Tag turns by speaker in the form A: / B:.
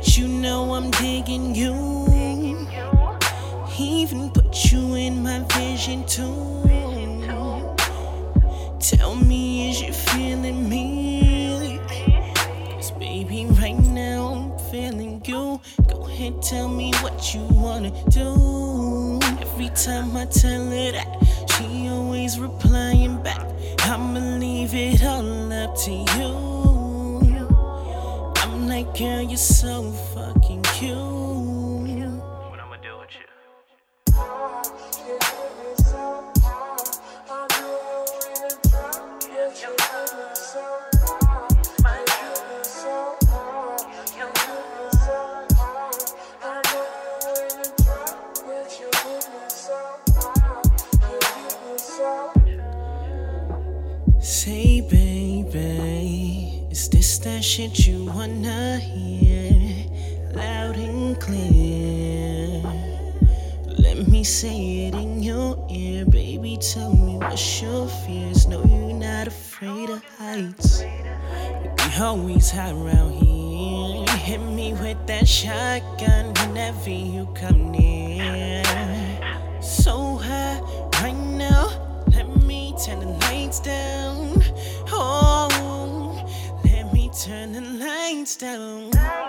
A: let you know I'm digging you. Even put you in my vision too. Tell me, is you feeling me? Cause baby, right now I'm feeling you. Go ahead, tell me what you wanna do. Every time I tell her that, she always replying back. I'ma leave it all up to you. Girl, you're so fucking cute. What I'ma do with you? Say, baby, is this that shit you wanna hear? Loud and clear. Let me say it in your ear, baby. Tell me what's your fears. No, you're not afraid of heights. We always hide around here. Hit me with that shotgun whenever you come near. Down. Let me turn the lights down.